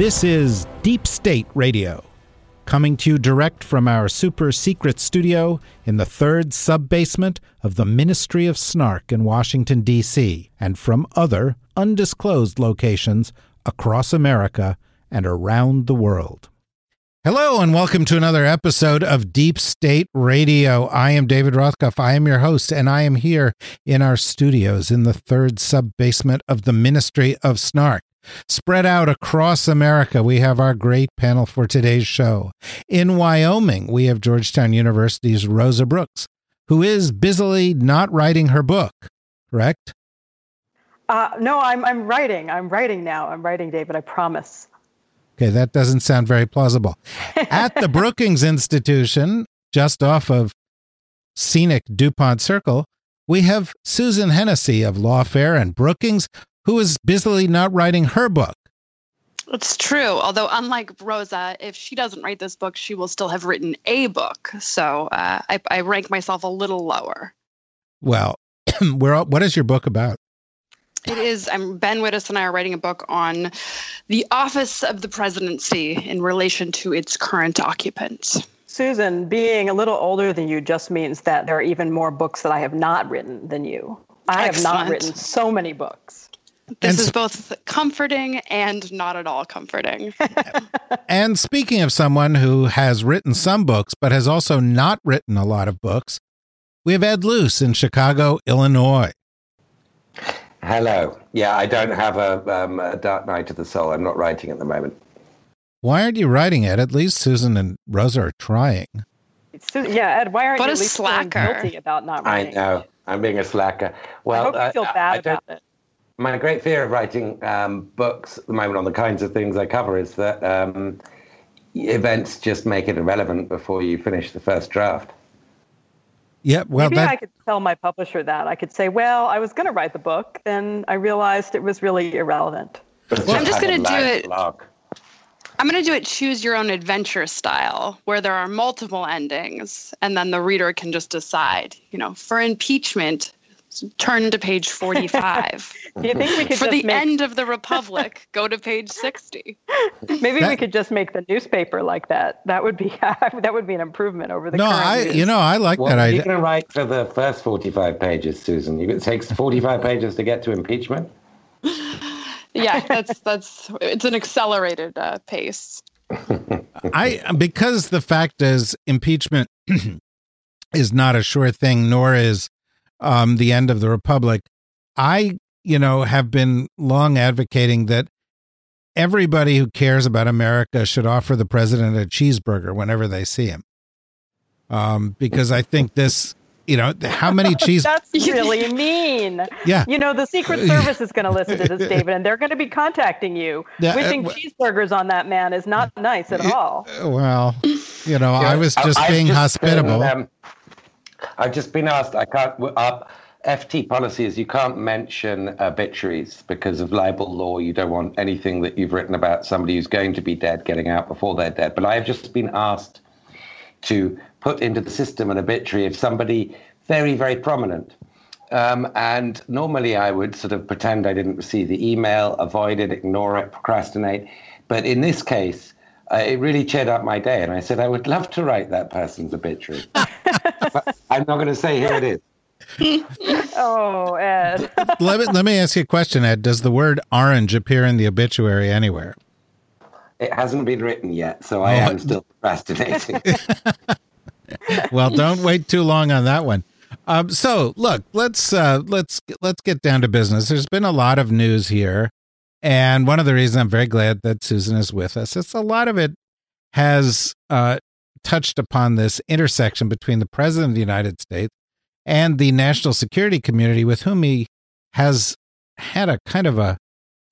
This is Deep State Radio, coming to you direct from our super secret studio in the third sub basement of the Ministry of Snark in Washington, D.C., and from other undisclosed locations across America and around the world. Hello, and welcome to another episode of Deep State Radio. I am David Rothkopf. I am your host, and I am here in our studios in the third sub basement of the Ministry of Snark. Spread out across America, we have our great panel for today's show. In Wyoming, we have Georgetown University's Rosa Brooks, who is busily not writing her book, correct? Uh, no, I'm I'm writing. I'm writing now. I'm writing, David. I promise. Okay, that doesn't sound very plausible. At the Brookings Institution, just off of scenic DuPont Circle, we have Susan Hennessy of Lawfare and Brookings, who is busily not writing her book. It's true. Although, unlike Rosa, if she doesn't write this book, she will still have written a book. So uh, I, I rank myself a little lower. Well, we're all, what is your book about? It is. I'm Ben Wittes and I are writing a book on the office of the presidency in relation to its current occupants. Susan, being a little older than you just means that there are even more books that I have not written than you. I have not written so many books. This And is s- both comforting and not at all comforting. And speaking of someone who has written some books, but has also not written a lot of books, we have Ed Luce in Chicago, Illinois. Hello. Yeah, I don't have a, um, a Dark Night of the Soul. I'm not writing at the moment. Why aren't you writing it? At least Susan and Rosa are trying. Su- yeah, Ed, why aren't What you a at least slacker. guilty about not writing? I know. I'm being a slacker. Well, I hope you feel I- bad I don't- about it. My great fear of writing um, books at the moment on the kinds of things I cover is that um, events just make it irrelevant before you finish the first draft. Yeah, well, Maybe that I could tell my publisher that. I could say, well, I was going to write the book, then I realized it was really irrelevant. I'm just gonna do it- blog. I'm going to do it choose your own adventure style, where there are multiple endings, and then the reader can just decide. You know, for impeachment, turn to page 45. Do you think we could for just the make, end of the Republic, go to page 60. maybe That- we could just make the newspaper like that? That would be that would be an improvement over the no, current I news. you know I like What that are you idea. going to write for the first 45 pages, Susan? It takes 45 pages to get to impeachment? Yeah, that's that's it's an accelerated uh, pace. I because the fact is impeachment is not a sure thing, nor is um, the end of the republic. I you know have been long advocating that everybody who cares about America should offer the president a cheeseburger whenever they see him, um, because I think this you know how many cheese That's really mean. yeah You know, the Secret Service is going to listen to this, David, and they're going to be contacting you. Yeah, uh, Wishing w- cheeseburgers on that man is not nice at all. well you know I Yeah, was I- just I've being been, hospitable. I've just been asked. I can't. Our FT policy is you can't mention obituaries because of libel law. You don't want anything that you've written about somebody who's going to be dead getting out before they're dead. But I have just been asked to put into the system an obituary of somebody very, very prominent. Um, and normally I would sort of pretend I didn't receive the email, avoid it, ignore it, procrastinate. But in this case, uh, it really cheered up my day. And I said, I would love to write that person's obituary. but I'm not going to say who it is. Oh, Ed. let me let me ask you a question, Ed. Does the word orange appear in the obituary anywhere? It hasn't been written yet, so I Oh. am still procrastinating. well, don't wait too long on that one. Um, so look, let's uh, let's let's get down to business. There's been a lot of news here, and one of the reasons I'm very glad that Susan is with us is a lot of it has uh, touched upon this intersection between the president of the United States and the national security community, with whom he has had a kind of a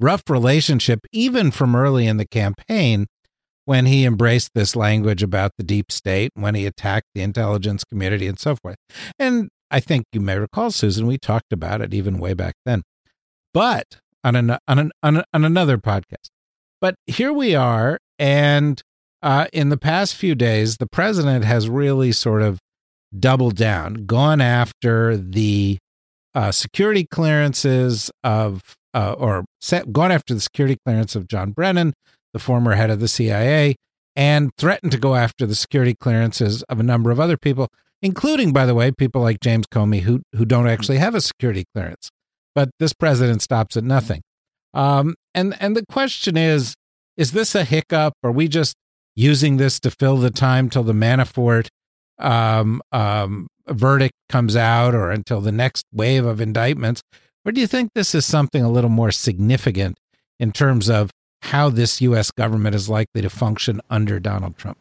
rough relationship, even from early in the campaign when he embraced this language about the deep state, when he attacked the intelligence community and so forth. And I think you may recall, Susan, we talked about it even way back then. But on, an, on, an, on, on another podcast. But here we are. And uh, in the past few days, the president has really sort of doubled down, gone after the uh, security clearances of, uh, or set, gone after the security clearance of John Brennan, the former head of the CIA, and threatened to go after the security clearances of a number of other people, including, by the way, people like James Comey who who don't actually have a security clearance. But this president stops at nothing. Um, and and the question is, is this a hiccup? Are we just using this to fill the time till the Manafort um, um, verdict comes out, or until the next wave of indictments? Or do you think this is something a little more significant in terms of how this U.S. government is likely to function under Donald Trump?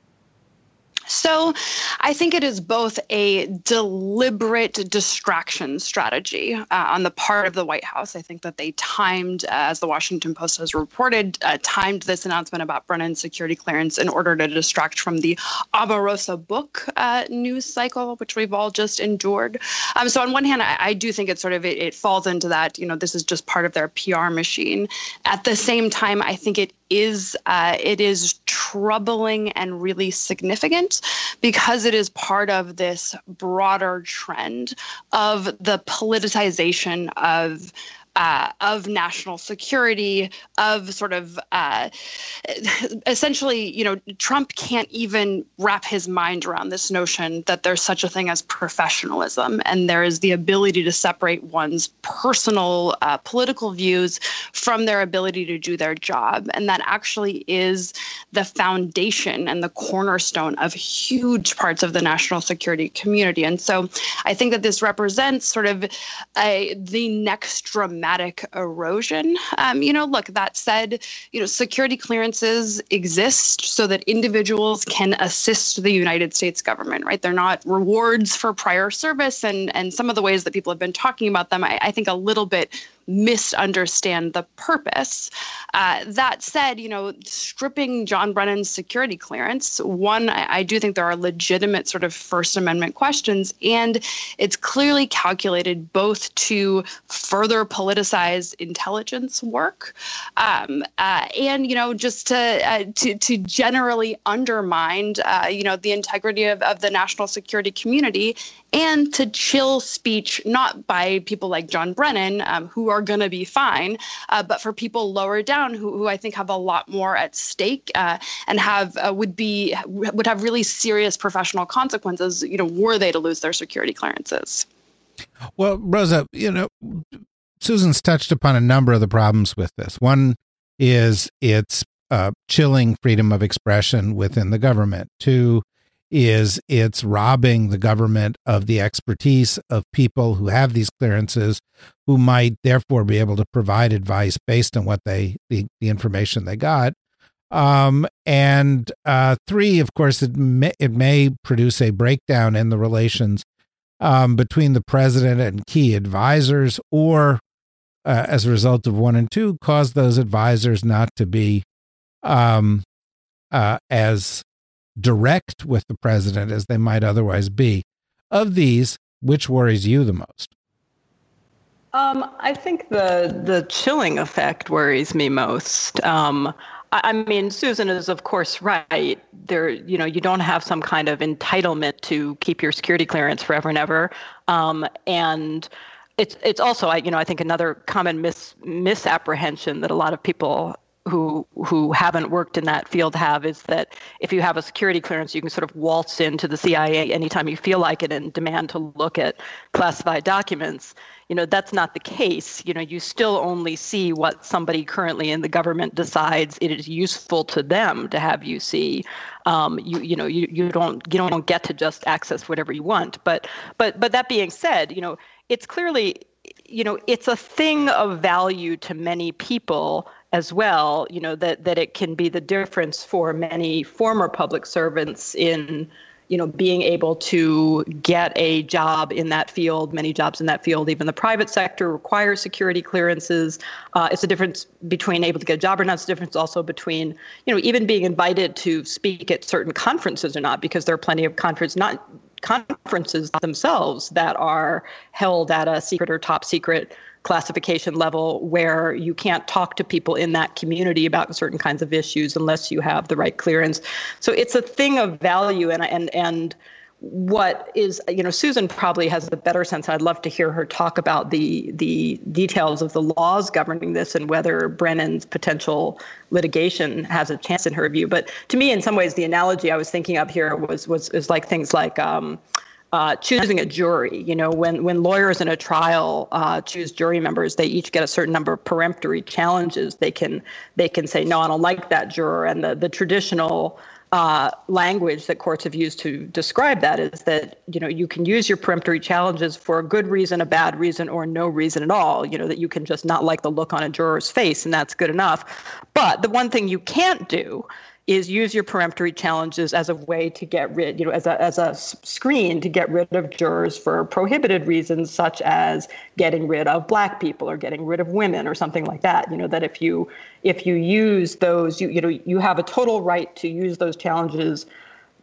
So I think it is both a deliberate distraction strategy uh, on the part of the White House. I think that they timed, uh, as the Washington Post has reported, uh, timed this announcement about Brennan's security clearance in order to distract from the Omarosa book uh, news cycle, which we've all just endured. Um, so on one hand, I, I, do think it sort of it, it falls into that, you know, this is just part of their PR machine. At the same time, I think it is uh, it is troubling and really significant because it is part of this broader trend of the politicization of uh, of national security, of sort of uh, essentially, you know, Trump can't even wrap his mind around this notion that there's such a thing as professionalism and there is the ability to separate one's personal uh, political views from their ability to do their job. And that actually is the foundation and the cornerstone of huge parts of the national security community. And so I think that this represents sort of a, the next dramatic dramatic erosion. Um, you know, look, that said, you know, security clearances exist so that individuals can assist the United States government, right? They're not rewards for prior service and and some of the ways that people have been talking about them, I, I think a little bit misunderstand the purpose. Uh, that said, you know, stripping John Brennan's security clearance, one, I, I, do think there are legitimate sort of First Amendment questions, and it's clearly calculated both to further politicize intelligence work, um, uh, and you know, just to uh, to to generally undermine, uh, you know, the integrity of, of the national security community, and to chill speech, not by people like John Brennan, um, who are going to be fine. Uh, but for people lower down who, who I think have a lot more at stake uh, and have uh, would be would have really serious professional consequences, you know, were they to lose their security clearances. Well, Rosa, you know, Susan's touched upon a number of the problems with this. One is it's uh, chilling freedom of expression within the government. Two is it's robbing the government of the expertise of people who have these clearances who might therefore be able to provide advice based on what they the, the information they got. Um, and uh, three of course it may, it may produce a breakdown in the relations um, between the president and key advisors or uh, as a result of one and two cause those advisors not to be um, uh, as direct with the president as they might otherwise be. Of these, which worries you the most? Um, I think the the chilling effect worries me most. Um, I, I mean, Susan is of course right. There, you know, you don't have some kind of entitlement to keep your security clearance forever and ever, um, and it's it's also I you know I think another common mis misapprehension that a lot of people who who haven't worked in that field have is that if you have a security clearance, you can sort of waltz into the CIA anytime you feel like it and demand to look at classified documents. You know that's not the case. You know you still only see what somebody currently in the government decides it is useful to them to have you see. Um, you you know you you don't you don't get to just access whatever you want. But but but that being said, you know it's clearly you know it's a thing of value to many people as well, you know, that, that it can be the difference for many former public servants in you know, being able to get a job in that field, many jobs in that field, even the private sector require security clearances. Uh, it's a difference between able to get a job or not. It's a difference also between, you know, even being invited to speak at certain conferences or not, because there are plenty of conferences, not conferences themselves that are held at a secret or top secret classification level where you can't talk to people in that community about certain kinds of issues unless you have the right clearance. So it's a thing of value and and and what is you know Susan probably has the better sense. I'd love to hear her talk about the the details of the laws governing this and whether Brennan's potential litigation has a chance in her view. But to me, in some ways, the analogy I was thinking of here was was is like things like. Um, uh, choosing a jury. You know, when when lawyers in a trial uh, choose jury members, they each get a certain number of peremptory challenges. They can they can say no, I don't like that juror. And the the traditional uh, language that courts have used to describe that is that you know you can use your peremptory challenges for a good reason, a bad reason, or no reason at all. You know that you can just not like the look on a juror's face, and that's good enough. But the one thing you can't do is use your peremptory challenges as a way to get rid, you know, as a, as a screen to get rid of jurors for prohibited reasons, such as getting rid of black people or getting rid of women or something like that. You know, that if you if you use those, you you know, you have a total right to use those challenges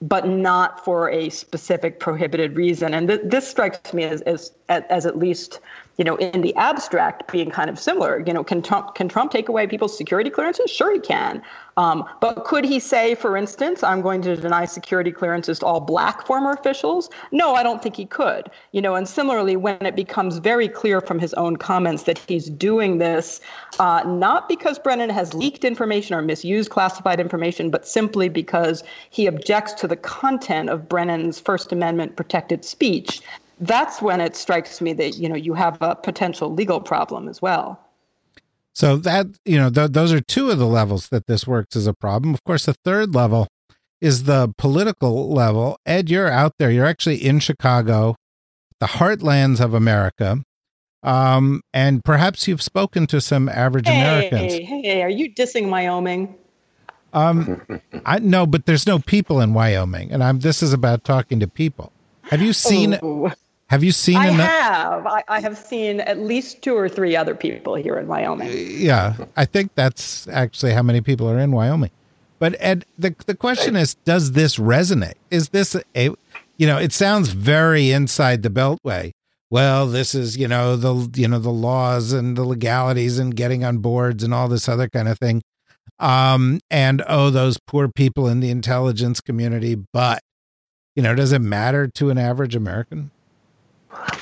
but not for a specific prohibited reason. And th- this strikes me as, as, as at least you know, in the abstract being kind of similar. You know, can Trump can Trump take away people's security clearances? Sure, he can. Um, but could he say, for instance, I'm going to deny security clearances to all black former officials? No, I don't think he could. You know, and similarly, when it becomes very clear from his own comments that he's doing this uh, not because Brennan has leaked information or misused classified information, but simply because he objects to the content of Brennan's First Amendment protected speech that's when it strikes me that you know you have a potential legal problem as well. So that you know th- those are two of the levels that this works as a problem. Of course, the third level is the political level. Ed, you're out there. You're actually in Chicago, the heartlands of America. Um, and perhaps you've spoken to some average hey, Americans. Hey, hey, are you dissing Wyoming? Um, I no, but there's no people in Wyoming, and I'm. This is about talking to people. Have you seen? Ooh. Have you seen? I enough? have. I, I, have seen at least two or three other people here in Wyoming. Yeah, I think that's actually how many people are in Wyoming. But Ed, the the question is, does this resonate? Is this a, you know, it sounds very inside the Beltway. Well, this is you know the you know the laws and the legalities and getting on boards and all this other kind of thing. Um, and oh, those poor people in the intelligence community. But you know, does it matter to an average American?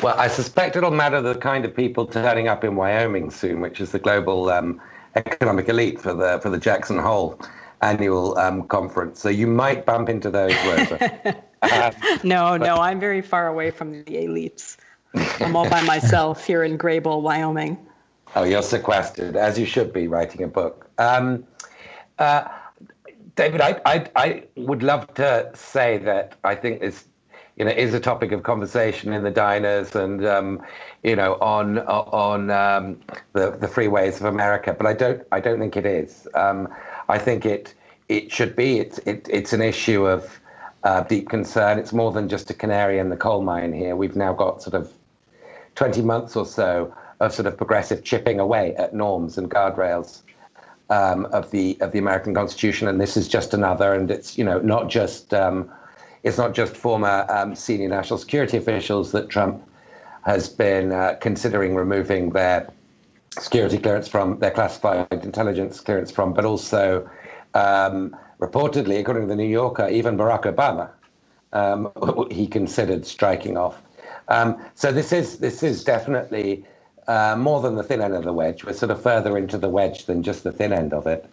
Well, I suspect it'll matter the kind of people turning up in Wyoming soon, which is the global um, economic elite for the for the Jackson Hole annual um, conference. So you might bump into those. no, no, I'm very far away from the elites. I'm all by myself here in Greybull, Wyoming. Oh, you're sequestered, as you should be, writing a book. Um, uh, David, I, I, I would love to say that I think this you know, is a topic of conversation in the diners and um, you know on on um, the the freeways of America. But I don't I don't think it is. Um, I think it it should be. It's it, it's an issue of uh, deep concern. It's more than just a canary in the coal mine here. We've now got sort of 20 months or so of sort of progressive chipping away at norms and guardrails. Um, of the of the American Constitution, and this is just another. And it's you know not just um, it's not just former um, senior national security officials that Trump has been uh, considering removing their security clearance from, their classified intelligence clearance from, but also um, reportedly, according to the New Yorker, even Barack Obama, um, he considered striking off. Um, so this is this is definitely uh, more than the thin end of the wedge. We're sort of further into the wedge than just the thin end of it,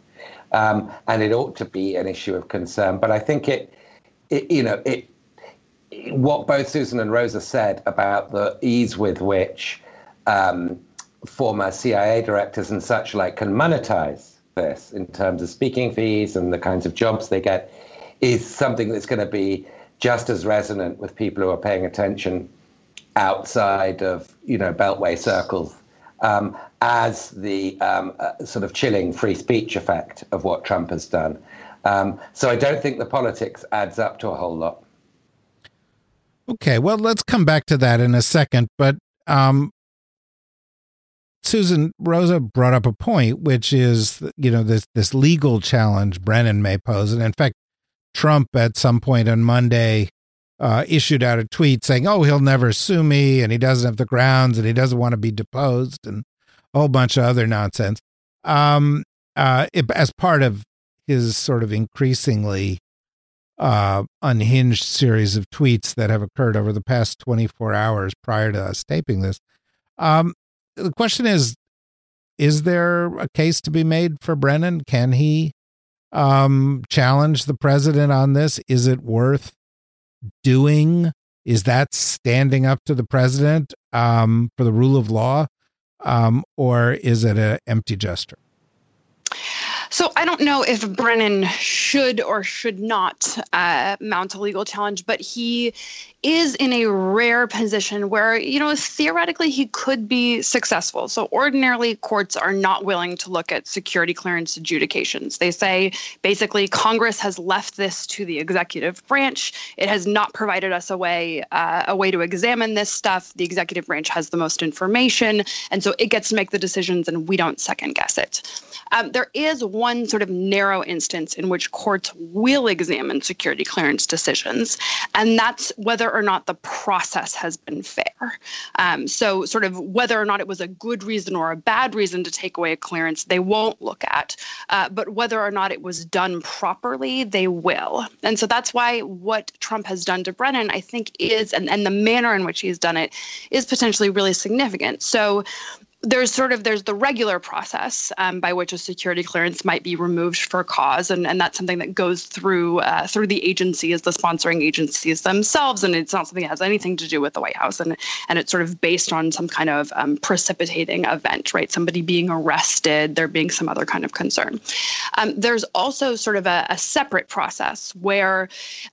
um, and it ought to be an issue of concern. But I think it it, you know, it, what both Susan and Rosa said about the ease with which um, former CIA directors and such like can monetize this in terms of speaking fees and the kinds of jobs they get is something that's going to be just as resonant with people who are paying attention outside of you know beltway circles um, as the um, uh, sort of chilling free speech effect of what Trump has done. Um, so I don't think the politics adds up to a whole lot. Okay, well, let's come back to that in a second. But um, Susan Rosa brought up a point, which is you know this this legal challenge Brennan may pose, and in fact, Trump at some point on Monday uh, issued out a tweet saying, "Oh, he'll never sue me, and he doesn't have the grounds, and he doesn't want to be deposed, and a whole bunch of other nonsense." Um, uh, it, as part of his sort of increasingly uh, unhinged series of tweets that have occurred over the past 24 hours prior to us taping this. Um, the question is Is there a case to be made for Brennan? Can he um, challenge the president on this? Is it worth doing? Is that standing up to the president um, for the rule of law? Um, or is it an empty gesture? So I don't know if Brennan should or should not uh, mount a legal challenge, but he is in a rare position where, you know, theoretically he could be successful. So ordinarily courts are not willing to look at security clearance adjudications. They say basically Congress has left this to the executive branch. It has not provided us a way uh, a way to examine this stuff. The executive branch has the most information, and so it gets to make the decisions, and we don't second guess it. Um, there is sort of narrow instance in which courts will examine security clearance decisions, and that's whether whether or not the process has been fair. Um, so, sort of whether or not it was a good reason or a bad reason to take away a clearance, they won't look at. Uh, but whether or not it was done properly, they will. And so that's why what Trump has done to Brennan, I think, is, and, and the manner in which he's done it, is potentially really significant. So, there's sort of there's the regular process um, by which a security clearance might be removed for cause and, and that's something that goes through uh, through the agencies the sponsoring agencies themselves and it's not something that has anything to do with the white house and and it's sort of based on some kind of um, precipitating event right? Somebody being arrested there being some other kind of concern. Um, there's also sort of a, a separate process where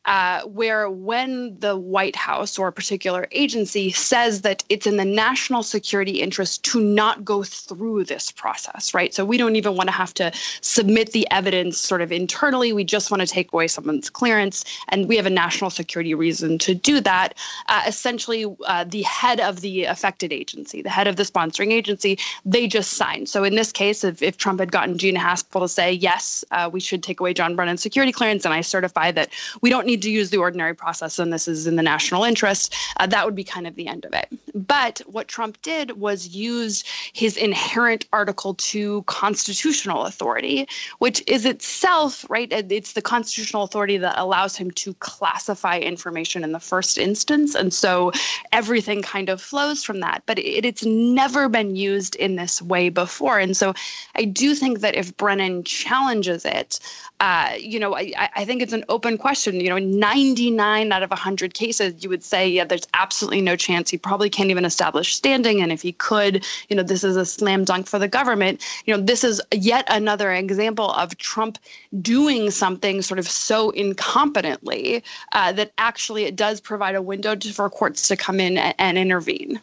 uh, where when the white house or a particular agency says that it's in the national security interest to not go through this process, right? So we don't even want to have to submit the evidence sort of internally. We just want to take away someone's clearance, and we have a national security reason to do that. Uh, essentially, uh, the head of the affected agency, the head of the sponsoring agency, they just sign. So in this case, if, if Trump had gotten Gina Haspel to say, yes, uh, we should take away John Brennan's security clearance, and I certify that we don't need to use the ordinary process and this is in the national interest, uh, that would be kind of the end of it. But what Trump did was use his inherent Article 2 constitutional authority, which is itself, right, it's the constitutional authority that allows him to classify information in the first instance. And so everything kind of flows from that. But it, it's never been used in this way before. And so I do think that if Brennan challenges it, uh, you know, I, I think it's an open question. You know, 99 out of 100 cases, you would say, yeah, there's absolutely no chance. He probably can't even establish standing. And if he could, you know, this is a slam dunk for the government. You know, this is yet another example of Trump doing something sort of so incompetently uh, that actually it does provide a window to, for courts to come in and, and intervene.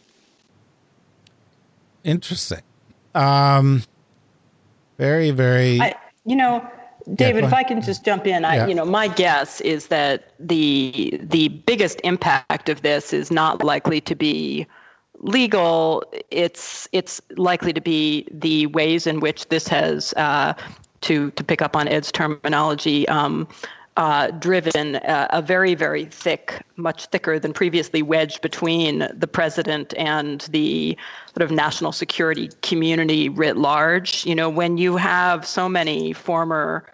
Interesting. Um, very, very. I, you know, David, yeah, if I can just jump in, I, yeah. you know, my guess is that the the biggest impact of this is not likely to be legal. It's it's likely to be the ways in which this has, uh, to to pick up on Ed's terminology, um, uh, driven a, a, very, very thick, much thicker than previously wedged between the president and the sort of national security community writ large. You know, when you have so many former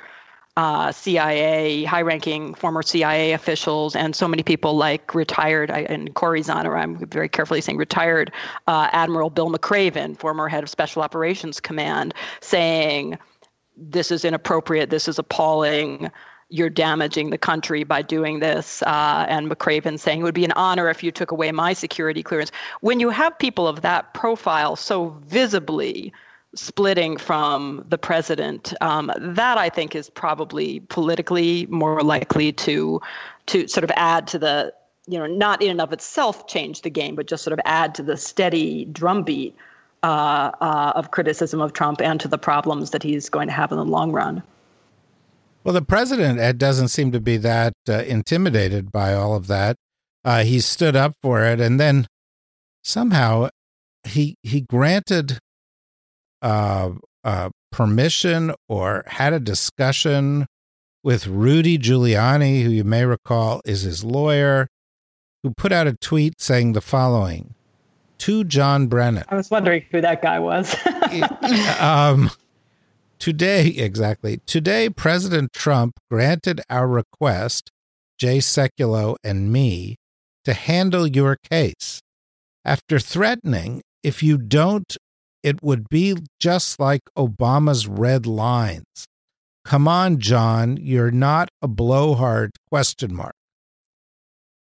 uh, CIA, high ranking former CIA officials, and so many people like retired, and Corey's honor, I'm very carefully saying retired uh, Admiral Bill McRaven, former head of Special Operations Command, saying, This is inappropriate, this is appalling you're damaging the country by doing this. Uh, and McRaven saying it would be an honor if you took away my security clearance. When you have people of that profile so visibly splitting from the president, um, that I think is probably politically more likely to to sort of add to the you know not in and of itself change the game, but just sort of add to the steady drumbeat uh, uh, of criticism of Trump and to the problems that he's going to have in the long run. Well, the president doesn't seem to be that uh, intimidated by all of that. uh, he stood up for it, and then somehow he he granted uh, uh, permission or had a discussion with Rudy Giuliani, who you may recall is his lawyer, who put out a tweet saying the following to John Brennan. I was wondering who that guy was. um, today, exactly. Today, President Trump granted our request, Jay Sekulow and me, to handle your case. After threatening, if you don't, it would be just like Obama's red lines. Come on, John, you're not a blowhard question mark.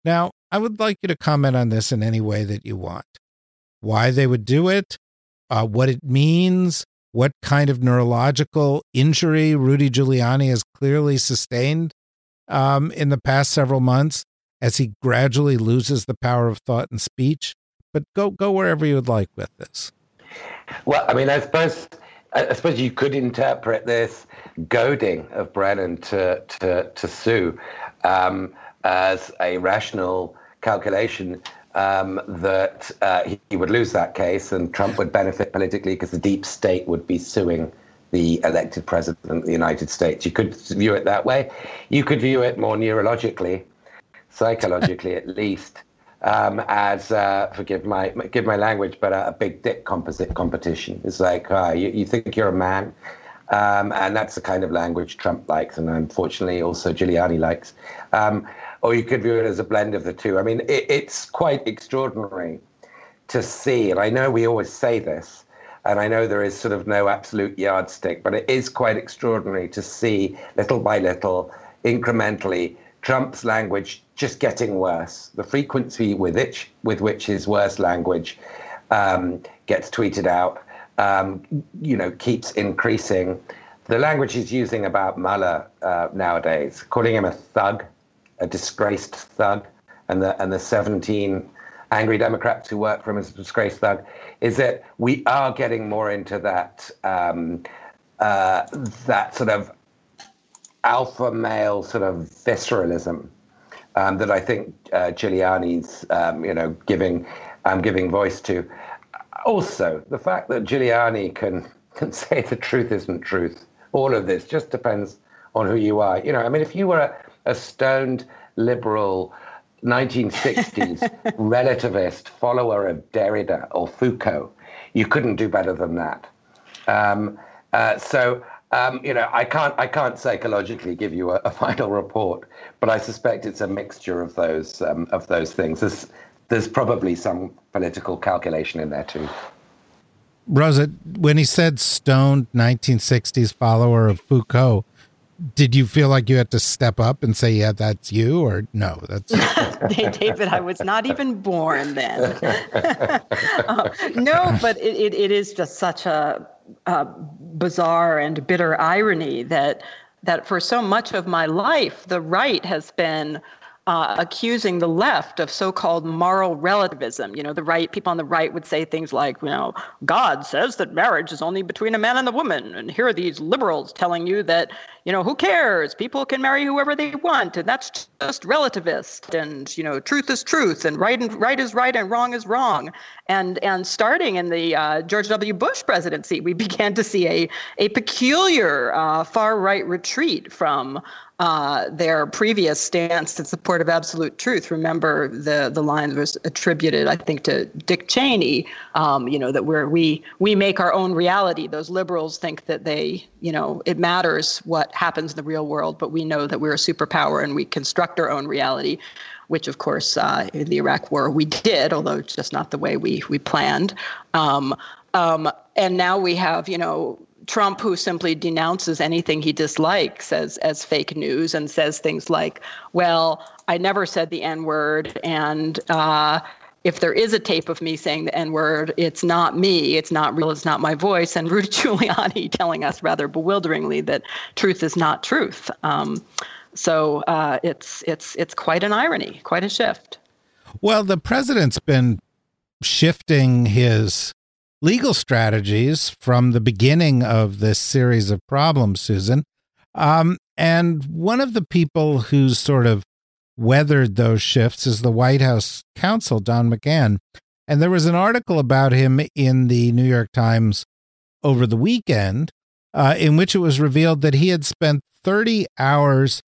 Now, I would like you to comment on this in any way that you want. Why they would do it, uh, what it means, what kind of neurological injury Rudy Giuliani has clearly sustained um, in the past several months as he gradually loses the power of thought and speech. But go go wherever you would like with this. Well, I mean, I suppose I suppose you could interpret this goading of Brennan to to, to sue um, as a rational calculation um, that uh, he, he, would lose that case and Trump would benefit politically because the deep state would be suing the elected president of the United States. You could view it that way. You could view it more neurologically, psychologically at least, um, as uh, forgive my give my language, but a, a big dick composite competition. It's like uh, you, you think you're a man. Um, and that's the kind of language Trump likes, and unfortunately also Giuliani likes. Um, or you could view it as a blend of the two. I mean, it, it's quite extraordinary to see, and I know we always say this, and I know there is sort of no absolute yardstick, but it is quite extraordinary to see little by little, incrementally, Trump's language just getting worse. The frequency with which, with which his worst language um, gets tweeted out, um, you know, keeps increasing. The language he's using about Mueller uh, nowadays, calling him a thug, a disgraced thug, and the and the 17 angry Democrats who work for him as a disgraced thug, is that we are getting more into that um, uh, that sort of alpha male sort of visceralism um, that I think uh, Giuliani's um, you know giving um, giving voice to. Also, the fact that Giuliani can can say the truth isn't truth. All of this just depends on who you are. You know, I mean, if you were a a stoned liberal 1960s relativist follower of Derrida or Foucault. You couldn't do better than that. Um, uh, so um, you know, I can't I can't psychologically give you a, a, final report, but I suspect it's a mixture of those um, of those things. There's there's probably some political calculation in there too. Rosa, when he said stoned 1960s follower of Foucault, did you feel like you had to step up and say, "Yeah, that's you," or no? That's David. I was not even born then. uh, no, but it, it, it is just such a, a bizarre and bitter irony that that for so much of my life, the right has been uh, accusing the left of so-called moral relativism. You know, the right people on the right would say things like, you know, God says that marriage is only between a man and a woman, and here are these liberals telling you that, you know, who cares? People can marry whoever they want, and that's just relativist. And you know, truth is truth, and right and right is right, and wrong is wrong. And and starting in the uh, George W. Bush presidency, we began to see a a peculiar uh, far right retreat from uh, their previous stance in support of absolute truth. Remember, the the line was attributed, I think, to Dick Cheney. Um, you know that we're we we make our own reality. Those liberals think that they, you know, it matters what happens in the real world, but we know that we're a superpower and we construct our own reality. Which, of course, uh, in the Iraq War we did, although it's just not the way we we planned. Um, um, and now we have, you know, Trump, who simply denounces anything he dislikes as as fake news and says things like, "Well, I never said the N word," and uh, if there is a tape of me saying the N word, it's not me, it's not real, it's not my voice. And Rudy Giuliani telling us rather bewilderingly that truth is not truth. Um, so uh, it's it's it's quite an irony, quite a shift. Well, the president's been shifting his legal strategies from the beginning of this series of problems, Susan. Um, and one of the people who's sort of weathered those shifts is the White House counsel, Don McGahn. And there was an article about him in the New York Times over the weekend uh, in which it was revealed that he had spent 30 hours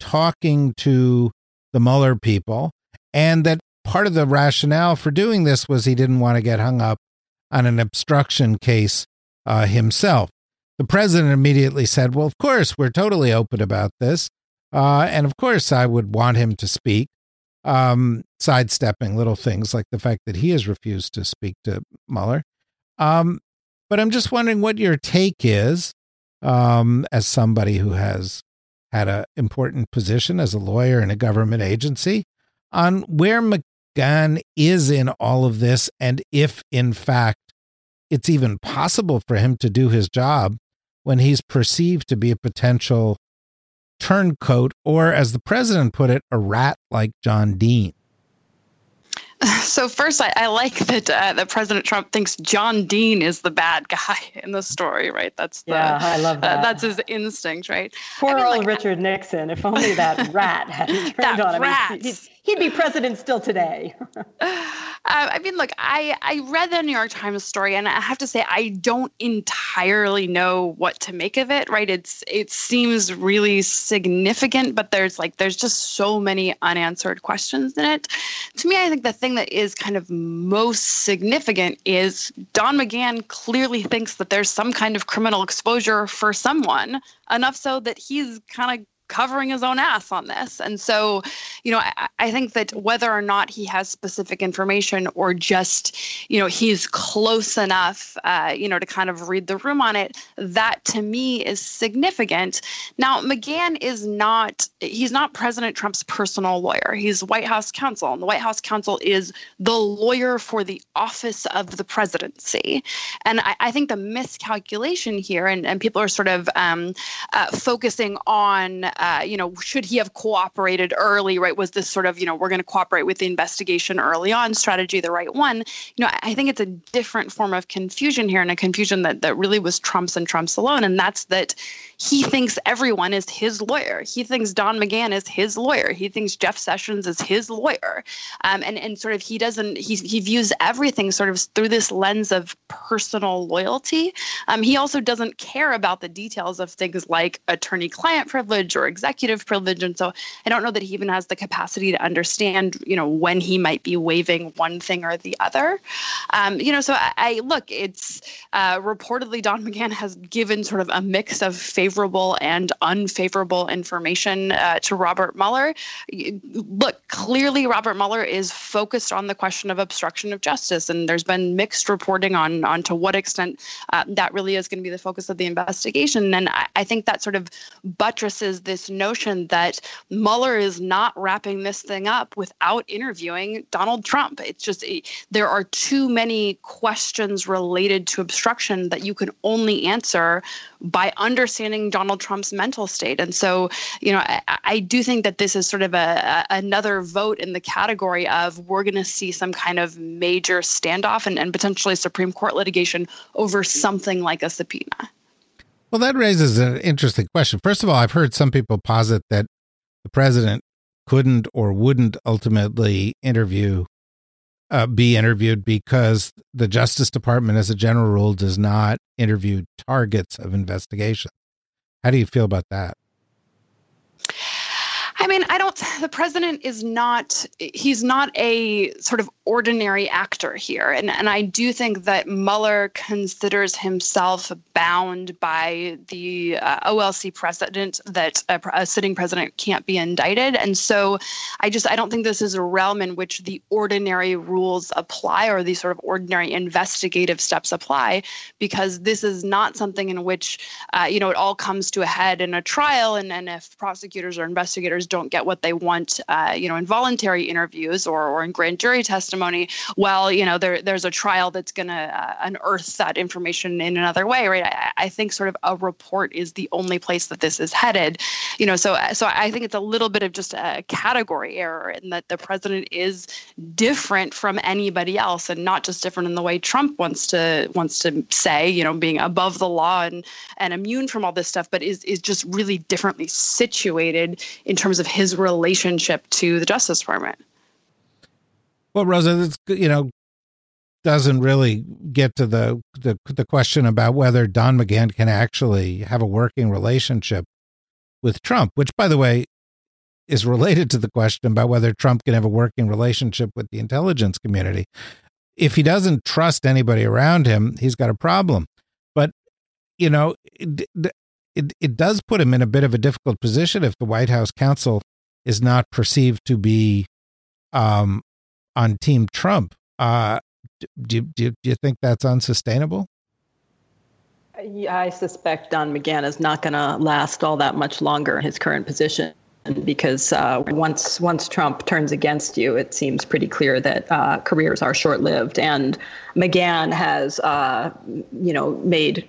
talking to the Mueller people, and that part of the rationale for doing this was he didn't want to get hung up on an obstruction case uh, himself. The president immediately said, Well, of course, we're totally open about this. Uh, and of course, I would want him to speak, um, sidestepping little things like the fact that he has refused to speak to Mueller. Um, but I'm just wondering what your take is um, as somebody who has had an important position as a lawyer in a government agency on where McGahn is in all of this and if, in fact, it's even possible for him to do his job when he's perceived to be a potential turncoat, or as the president put it, a rat like John Dean. So first, I, I like that uh, that President Trump thinks John Dean is the bad guy in the story, right? That's the, yeah, I love that. Uh, that's his instinct, right? Poor I mean, old like, Richard Nixon. If only that rat hadn't turned that on him. Rat. He'd, he'd be president still today. Uh, I mean, look, I, I read the New York Times story, and I have to say I don't entirely know what to make of it. Right? It's it seems really significant, but there's like there's just so many unanswered questions in it. To me, I think the thing that is kind of most significant is Don McGahn clearly thinks that there's some kind of criminal exposure for someone enough so that he's kind of covering his own ass on this. And so, you know, I, I, think that whether or not he has specific information or just, you know, he's close enough, uh, you know, to kind of read the room on it, that to me is significant. Now, McGahn is not, he's not President Trump's personal lawyer. He's White House counsel, and the White House counsel is the lawyer for the office of the presidency. And I, I think the miscalculation here, and, and people are sort of um, uh, focusing on, uh, you know, should he have cooperated early, right? Was this sort of, you know, we're going to cooperate with the investigation early on strategy the right one? You know, I think it's a different form of confusion here and a confusion that, that really was Trump's and Trump's alone. And that's that he thinks everyone is his lawyer. He thinks Don McGahn is his lawyer. He thinks Jeff Sessions is his lawyer. Um, and, and sort of he doesn't, he, he views everything sort of through this lens of personal loyalty. Um, he also doesn't care about the details of things like attorney client privilege or executive privilege. And so I don't know that he even has the capacity to understand, you know, when he might be waiving one thing or the other. Um, you know, so I, I look, it's uh, reportedly Don McGahn has given sort of a mix of favorable and unfavorable information uh, to Robert Mueller. Look, clearly Robert Mueller is focused on the question of obstruction of justice, and there's been mixed reporting on on to what extent uh, that really is going to be the focus of the investigation. And I, I think that sort of buttresses this this notion that Mueller is not wrapping this thing up without interviewing Donald Trump. It's just there are too many questions related to obstruction that you can only answer by understanding Donald Trump's mental state. And so, you know, I, I do think that this is sort of a, a another vote in the category of we're going to see some kind of major standoff and, and potentially Supreme Court litigation over something like a subpoena. Well, that raises an interesting question. First of all, I've heard some people posit that the president couldn't or wouldn't ultimately interview, uh, be interviewed because the Justice Department, as a general rule, does not interview targets of investigation. How do you feel about that? I mean, I don't, the president is not, he's not a sort of ordinary actor here. And, and I do think that Mueller considers himself bound by the uh, OLC precedent that a, a, sitting president can't be indicted. And so I just, I don't think this is a realm in which the ordinary rules apply or these sort of ordinary investigative steps apply, because this is not something in which, uh, you know, it all comes to a head in a trial. And, and if prosecutors or investigators don't get what they want, uh, you know, in voluntary interviews or, or in grand jury testimony, testimony, well, you know, there there's a trial that's going to uh, unearth that information in another way, right? I, I think sort of a report is the only place that this is headed, you know. So so I think it's a little bit of just a category error in that the president is different from anybody else, and not just different in the way Trump wants to wants to say, you know, being above the law and and immune from all this stuff, but is is just really differently situated in terms of his relationship to the Justice Department. Well, Rosa, this you know doesn't really get to the, the the question about whether Don McGahn can actually have a working relationship with Trump, which, by the way, is related to the question about whether Trump can have a working relationship with the intelligence community. If he doesn't trust anybody around him, he's got a problem. But you know, it, it, it does put him in a bit of a difficult position if the White House counsel is not perceived to be um, on Team Trump. Uh, do, do, do you think that's unsustainable? I suspect Don McGahn is not going to last all that much longer in his current position because uh, once once Trump turns against you, it seems pretty clear that uh, careers are short lived. And McGahn has, uh, you know, made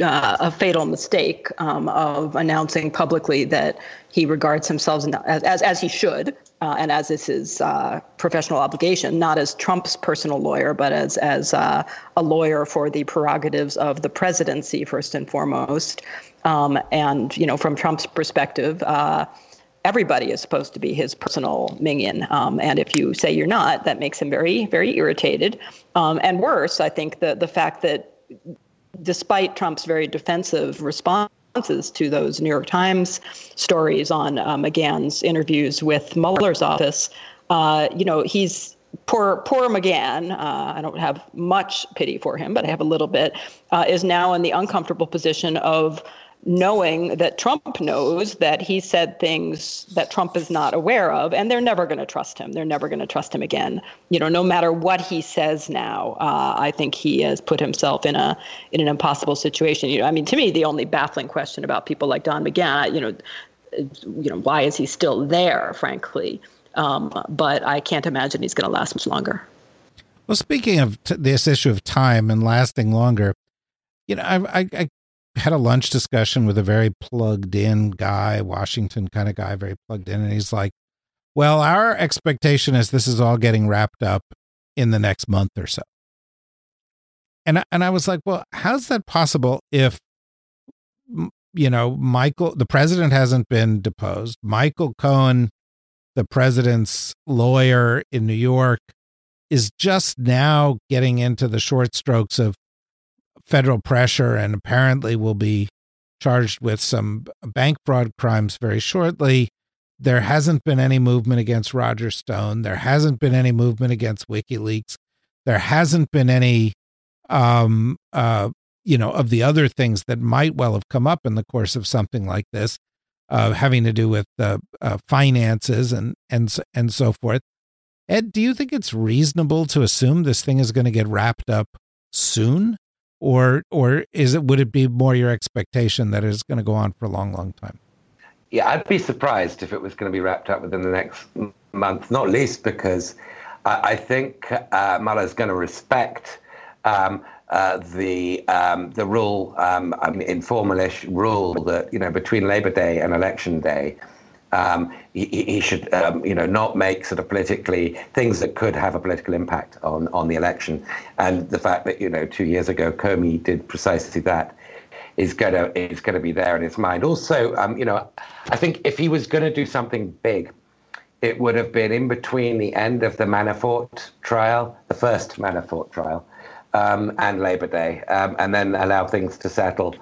uh, a fatal mistake um, of announcing publicly that he regards himself as, as, as he should, uh, and as is his uh, professional obligation, not as Trump's personal lawyer, but as, as uh, a lawyer for the prerogatives of the presidency, first and foremost. Um, and, you know, from Trump's perspective, uh, everybody is supposed to be his personal minion. Um, and if you say you're not, that makes him very, very irritated. Um, and worse, I think the, the fact that despite Trump's very defensive responses to those New York Times stories on uh, McGahn's interviews with Mueller's office, uh, you know, he's poor poor McGahn. Uh, I don't have much pity for him, but I have a little bit. Uh, is now in the uncomfortable position of knowing that Trump knows that he said things that Trump is not aware of, and they're never going to trust him. They're never going to trust him again. You know, no matter what he says now, uh, I think he has put himself in a in an impossible situation. You know, I mean, to me, the only baffling question about people like Don McGahn, you know, you know, why is he still there? Frankly, um, but I can't imagine he's going to last much longer. Well, speaking of t- this issue of time and lasting longer, you know, I, I, I had a lunch discussion with a very plugged in guy, Washington kind of guy, very plugged in. And he's like, well, our expectation is this is all getting wrapped up in the next month or so. And, and I was like, well, how's that possible if, you know, Michael, the president hasn't been deposed. Michael Cohen, the president's lawyer in New York, is just now getting into the short strokes of federal pressure and apparently will be charged with some bank fraud crimes very shortly. There hasn't been any movement against Roger Stone. There hasn't been any movement against WikiLeaks. There hasn't been any, um, uh, you know, of the other things that might well have come up in the course of something like this, uh, having to do with uh, uh, finances and and and so forth. Ed, do you think it's reasonable to assume this thing is going to get wrapped up soon? Or or is it would it be more your expectation that it's going to go on for a long, long time? Yeah, I'd be surprised if it was going to be wrapped up within the next month, not least because I, I think uh, is going to respect um, uh, the um, the rule, um, rule that you know between Labor Day and Election Day um, he, he, should, um, you know, not make sort of politically things that could have a political impact on on the election. And the fact that you know two years ago Comey did precisely that is going to is going to be there in his mind. Also, um, you know, I think if he was going to do something big, it would have been in between the end of the Manafort trial, the first Manafort trial, um, and Labor Day, um, and then allow things to settle.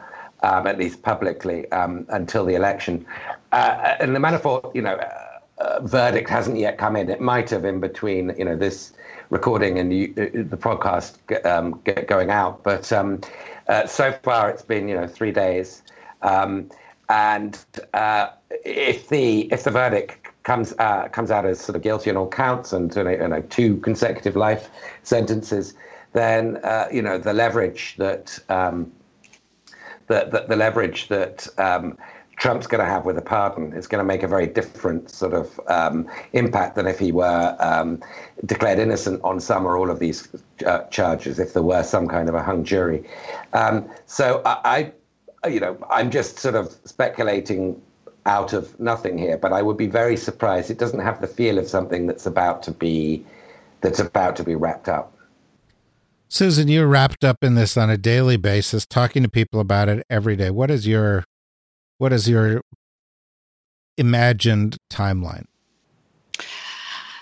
Um, at least publicly, until the election. Uh, and the Manafort, you know, uh, uh, verdict hasn't yet come in. It might have in between, you know, this recording and the, uh, the podcast um, going out. But um, uh, so far, it's been, you know, three days. Um, and uh, if the if the verdict comes comes out as sort of guilty on all counts and you know, two consecutive life sentences, then you know the leverage that um, the, the leverage that um, Trump's going to have with a pardon is going to make a very different sort of um, impact than if he were um, declared innocent on some or all of these uh, charges, if there were some kind of a hung jury. Um, so I, I, you know, I'm just sort of speculating out of nothing here, but I would be very surprised. It doesn't have the feel of something that's about to be that's about to be wrapped up. Susan, you're wrapped up in this on a daily basis, talking to people about it every day. What is your what is your imagined timeline?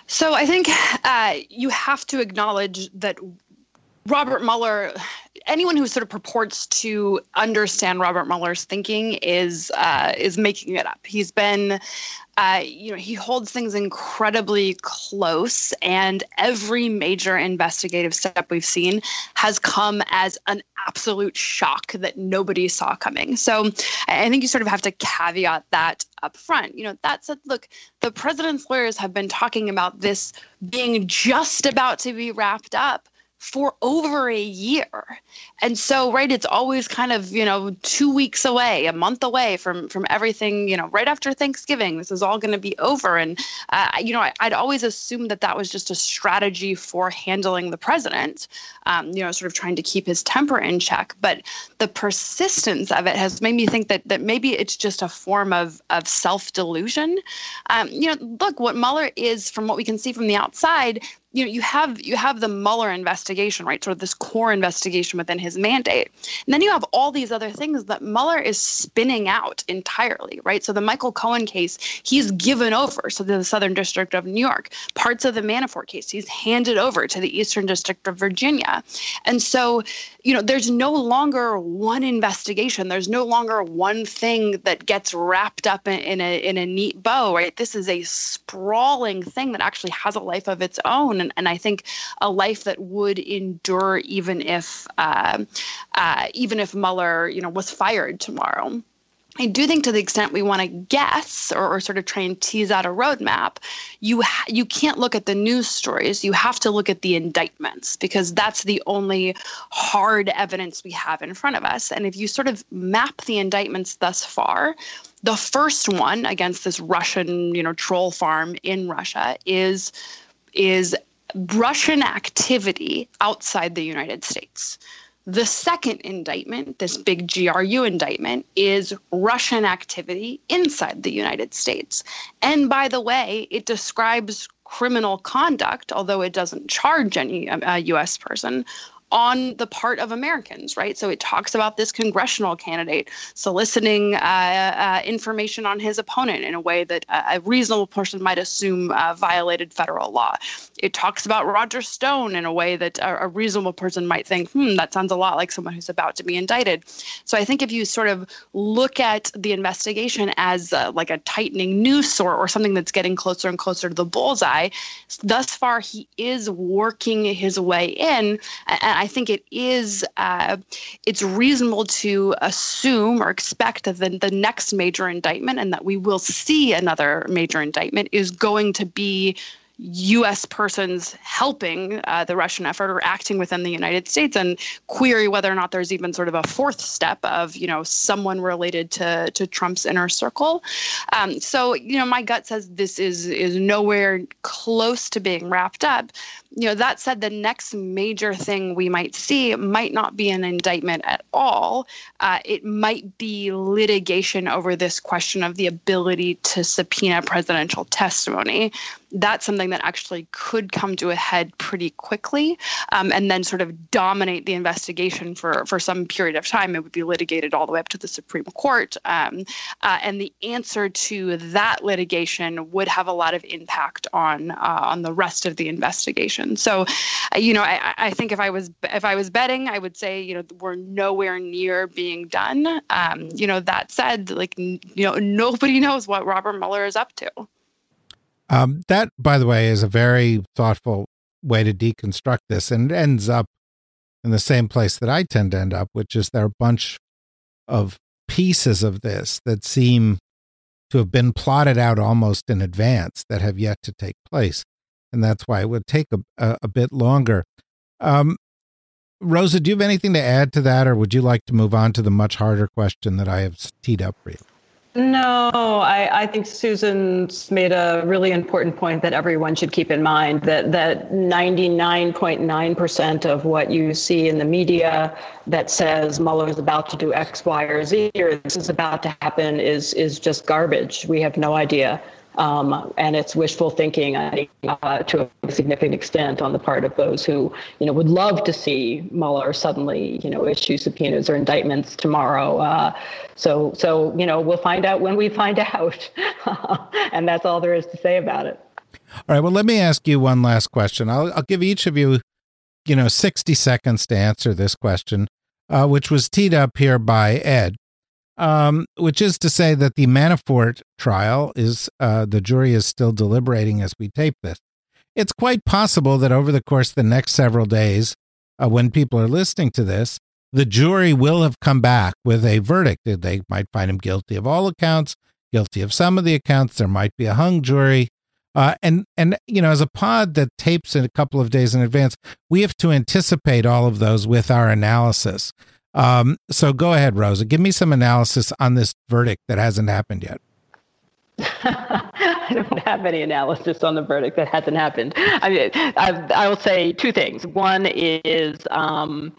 So I think uh, you have to acknowledge that Robert Mueller, anyone who sort of purports to understand Robert Mueller's thinking is uh, is making it up. He's been, uh, you know, he holds things incredibly close, and every major investigative step we've seen has come as an absolute shock that nobody saw coming. So I think you sort of have to caveat that up front. You know, that said, look, the president's lawyers have been talking about this being just about to be wrapped up for over a year. And so, right, it's always kind of, you know, two weeks away, a month away from from everything, you know, right after Thanksgiving, this is all going to be over. And, uh, you know, I, would always assumed that that was just a strategy for handling the president, um, you know, sort of trying to keep his temper in check. But the persistence of it has made me think that that maybe it's just a form of, of self delusion. Um, you know, look, what Mueller is, from what we can see from the outside, you know you have you have the Mueller investigation, right? Sort of this core investigation within his mandate, and then you have all these other things that Mueller is spinning out entirely, right? So the Michael Cohen case, he's given over so the Southern District of New York. Parts of the Manafort case, he's handed over to the Eastern District of Virginia, and so you know there's no longer one investigation. There's no longer one thing that gets wrapped up in, in a in a neat bow, right? This is a sprawling thing that actually has a life of its own and, and I think a life that would endure even if uh, uh, even if Mueller, you know, was fired tomorrow. I do think to the extent we want to guess or, or, sort of try and tease out a roadmap, you ha- you can't look at the news stories. You have to look at the indictments because that's the only hard evidence we have in front of us. And if you sort of map the indictments thus far, the first one against this Russian, you know, troll farm in Russia is is Russian activity outside the United States. The second indictment, this big GRU indictment, is Russian activity inside the United States. And by the way, it describes criminal conduct, although it doesn't charge any uh, US person, on the part of Americans, right? So it talks about this congressional candidate soliciting uh, uh, information on his opponent in a way that a reasonable person might assume uh, violated federal law. It talks about Roger Stone in a way that a, reasonable person might think, hmm, that sounds a lot like someone who's about to be indicted. So I think if you sort of look at the investigation as uh, like a tightening noose or, or something that's getting closer and closer to the bullseye, thus far he is working his way in. And I think it is uh, it's reasonable to assume or expect that the, the next major indictment and that we will see another major indictment is going to be U.S. persons helping uh, the Russian effort or acting within the United States, and query whether or not there's even sort of a fourth step of you know someone related to to Trump's inner circle. Um, so you know, my gut says this is is nowhere close to being wrapped up. You know, that said, the next major thing we might see might not be an indictment at all. Uh, it might be litigation over this question of the ability to subpoena presidential testimony that's something that actually could come to a head pretty quickly um, and then sort of dominate the investigation for, for some period of time. It would be litigated all the way up to the Supreme Court. Um, uh, and the answer to that litigation would have a lot of impact on uh, on the rest of the investigation. So, you know, I, I think if I was if I was betting, I would say, you know, we're nowhere near being done. Um, you know, that said, like, you know, nobody knows what Robert Mueller is up to. Um, that, by the way, is a very thoughtful way to deconstruct this, and it ends up in the same place that I tend to end up, which is there are a bunch of pieces of this that seem to have been plotted out almost in advance that have yet to take place, and that's why it would take a, a, a bit longer. Um, Rosa, do you have anything to add to that, or would you like to move on to the much harder question that I have teed up for you? No, I, I think Susan's made a really important point that everyone should keep in mind that that 99.9% of what you see in the media that says Mueller is about to do X, Y, or Z, or this is about to happen is is just garbage. We have no idea. Um, and it's wishful thinking, uh, to a significant extent on the part of those who, you know, would love to see Mueller suddenly, you know, issue subpoenas or indictments tomorrow. Uh, so, so you know, we'll find out when we find out, and that's all there is to say about it. All right. Well, let me ask you one last question. I'll, I'll give each of you, you know, sixty seconds to answer this question, uh, which was teed up here by Ed um, which is to say that the Manafort trial is uh, the jury is still deliberating as we tape this. It's quite possible that over the course of the next several days, uh, when people are listening to this, the jury will have come back with a verdict. They might find him guilty of all accounts, guilty of some of the accounts. There might be a hung jury. Uh, and and you know, as a pod that tapes in a couple of days in advance, we have to anticipate all of those with our analysis. Um, so go ahead, Rosa. Give me some analysis on this verdict that hasn't happened yet. I don't have any analysis on the verdict that hasn't happened. I mean, I, I will say two things. One is um,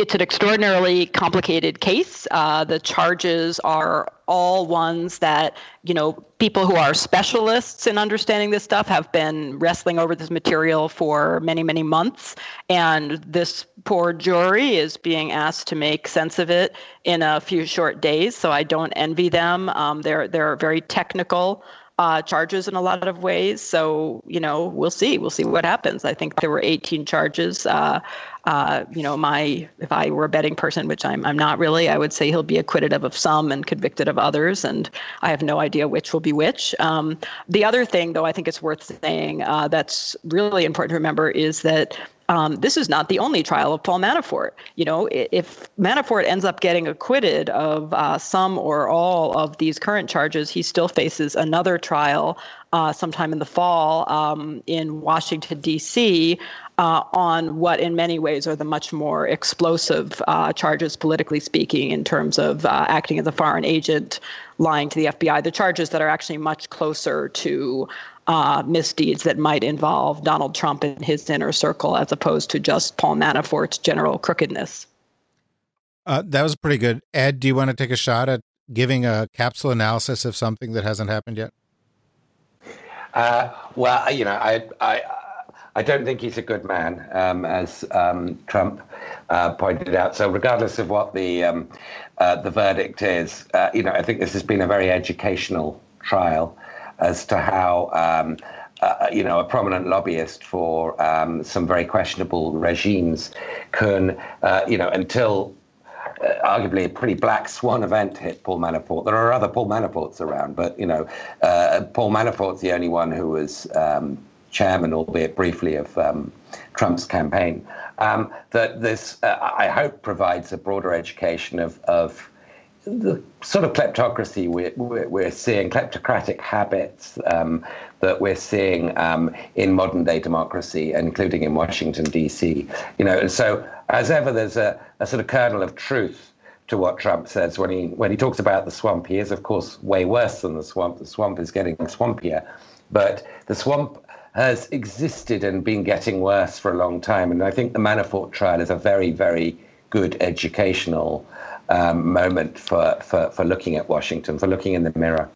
it's an extraordinarily complicated case. Uh, the charges are all ones that you know people who are specialists in understanding this stuff have been wrestling over this material for many many months and this poor jury is being asked to make sense of it in a few short days so i don't envy them um, they're they're very technical uh, charges in a lot of ways. So, you know, we'll see. We'll see what happens. I think there were 18 charges. Uh, uh, you know, my if I were a betting person, which I'm, I'm not really, I would say he'll be acquitted of some and convicted of others, and I have no idea which will be which. Um, the other thing, though, I think it's worth saying uh, that's really important to remember is that um, this is not the only trial of Paul Manafort. You know, if Manafort ends up getting acquitted of uh, some or all of these current charges, he still faces another trial uh, sometime in the fall um, in Washington, D.C., uh, on what, in many ways, are the much more explosive uh, charges, politically speaking, in terms of uh, acting as a foreign agent, lying to the FBI, the charges that are actually much closer to uh, misdeeds that might involve Donald Trump and his inner circle, as opposed to just Paul Manafort's general crookedness. Uh, that was pretty good. Ed, do you want to take a shot at giving a capsule analysis of something that hasn't happened yet? Uh, well, you know, I, I, I don't think he's a good man, um, as um, Trump uh, pointed out. So, regardless of what the um, uh, the verdict is, uh, you know, I think this has been a very educational trial as to how um, uh, you know, a prominent lobbyist for um, some very questionable regimes can, uh, you know, until uh, arguably a pretty black swan event hit Paul Manafort. There are other Paul Manaforts around, but, you know, uh, Paul Manafort's the only one who was um, chairman, albeit briefly, of um, Trump's campaign. Um, that this, uh, I hope, provides a broader education of, of the sort of kleptocracy we're, we're, seeing, kleptocratic habits um, that we're seeing um, in modern day democracy, including in Washington, D.C. You know, and so as ever, there's a, a sort of kernel of truth to what Trump says when he when he talks about the swamp. He is, of course, way worse than the swamp. The swamp is getting swampier, but the swamp has existed and been getting worse for a long time. And I think the Manafort trial is a very, very good educational um, moment for, for, for looking at Washington, for looking in the mirror.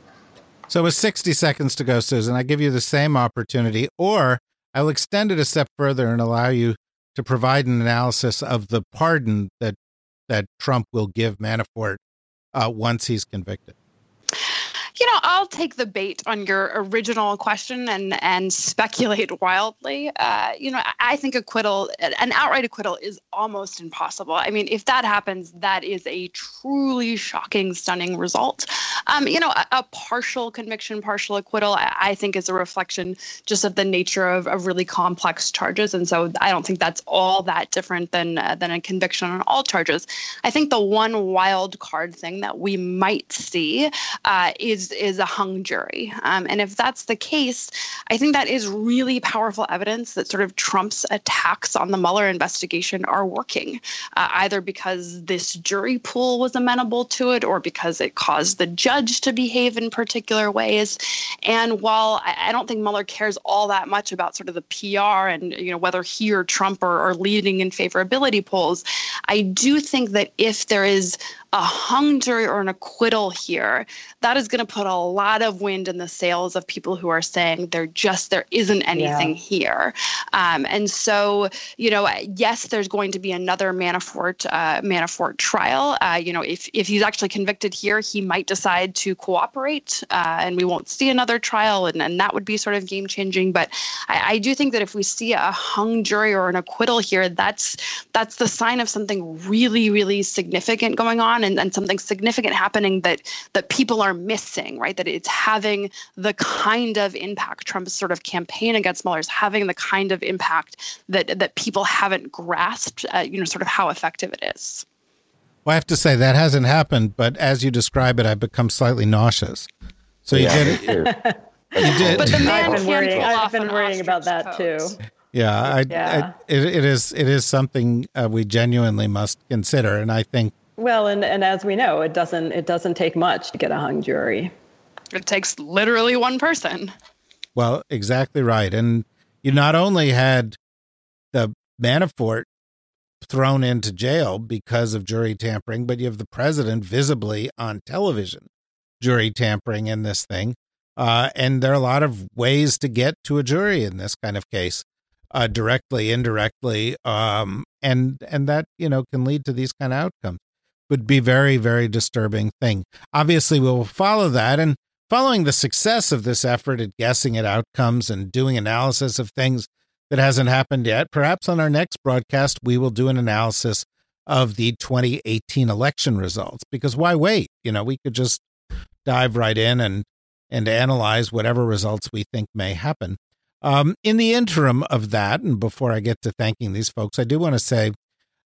So, with 60 seconds to go, Susan, I give you the same opportunity, or I'll extend it a step further and allow you to provide an analysis of the pardon that that Trump will give Manafort uh, once he's convicted. You know, I'll take the bait on your original question and and speculate wildly. Uh, you know, I think acquittal, an outright acquittal, is almost impossible. I mean, if that happens, that is a truly shocking, stunning result. Um, you know, a, a, partial conviction, partial acquittal, I, I, think is a reflection just of the nature of, of really complex charges, and so I don't think that's all that different than uh, than a conviction on all charges. I think the one wild card thing that we might see uh, is is is a hung jury. Um, and if that's the case, I think that is really powerful evidence that sort of Trump's attacks on the Mueller investigation are working, uh, either because this jury pool was amenable to it or because it caused the judge to behave in particular ways. And while I, I don't think Mueller cares all that much about sort of the PR and you know whether he or Trump are, are leading in favorability polls, I do think that if there is a hung jury or an acquittal here, that is going to put a lot of wind in the sails of people who are saying there just there isn't anything yeah. here. Um, and so, you know, yes, there's going to be another Manafort uh, Manafort trial. Uh, you know, if if he's actually convicted here, he might decide to cooperate, uh, and we won't see another trial, and, and that would be sort of game changing. But I, I do think that if we see a hung jury or an acquittal here, that's that's the sign of something really, really significant going on and, and something significant happening that that people are missing, right? That it's having the kind of impact Trump's sort of campaign against Mueller is having the kind of impact that that people haven't grasped, uh, you know, sort of how effective it is. Well, I have to say that hasn't happened, but as you describe it, I've become slightly nauseous. So you yeah, did it. you did. But the man I've been worrying, I've been worrying about that too. Yeah, I, yeah. I, it, it is it is something uh, we genuinely must consider, and I think well, and, and as we know, it doesn't it doesn't take much to get a hung jury. It takes literally one person. Well, exactly right. And you not only had the Manafort thrown into jail because of jury tampering, but you have the president visibly on television jury tampering in this thing. Uh, and there are a lot of ways to get to a jury in this kind of case, uh, directly, indirectly, um, and and that you know can lead to these kind of outcomes would be very, very disturbing thing. Obviously, we will follow that. And following the success of this effort at guessing at outcomes and doing analysis of things that hasn't happened yet, perhaps on our next broadcast, we will do an analysis of the 2018 election results. Because why wait? You know, we could just dive right in and and analyze whatever results we think may happen. Um, in the interim of that, and before I get to thanking these folks, I do want to say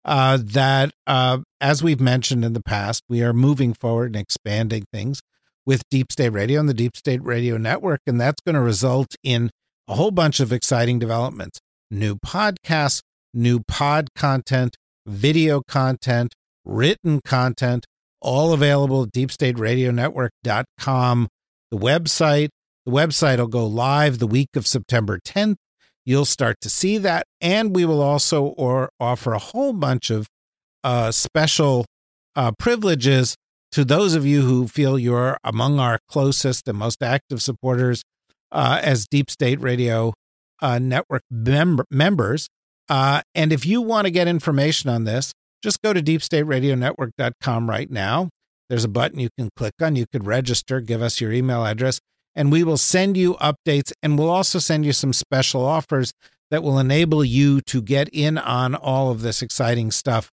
uh, that, uh, as we've mentioned in the past, we are moving forward and expanding things with Deep State Radio and the Deep State Radio Network. And that's going to result in a whole bunch of exciting developments new podcasts, new pod content, video content, written content, all available at deepstateradionetwork.com. The website, the website will go live the week of September 10th. You'll start to see that. And we will also or offer a whole bunch of uh, special uh, privileges to those of you who feel you're among our closest and most active supporters uh, as Deep State Radio uh, Network mem- members. Uh, and if you want to get information on this, just go to deepstateradionetwork.com right now. There's a button you can click on. You could register, give us your email address, and we will send you updates and we'll also send you some special offers that will enable you to get in on all of this exciting stuff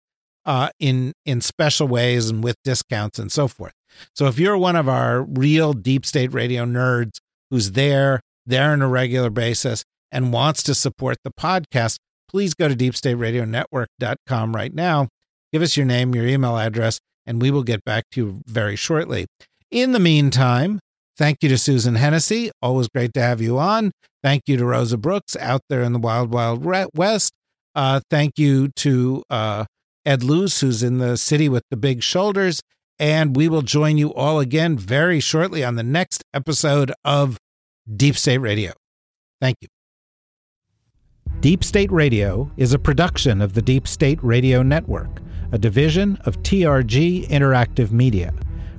uh, in in special ways and with discounts and so forth. So if you're one of our real deep state radio nerds who's there there on a regular basis and wants to support the podcast, please go to deepstateradionetwork.com right now. Give us your name, your email address, and we will get back to you very shortly. In the meantime, Thank you to Susan Hennessey. Always great to have you on. Thank you to Rosa Brooks out there in the Wild Wild West. Uh, thank you to uh, Ed Luce, who's in the city with the big shoulders. And we will join you all again very shortly on the next episode of Deep State Radio. Thank you. Deep State Radio is a production of the Deep State Radio Network, a division of TRG Interactive Media.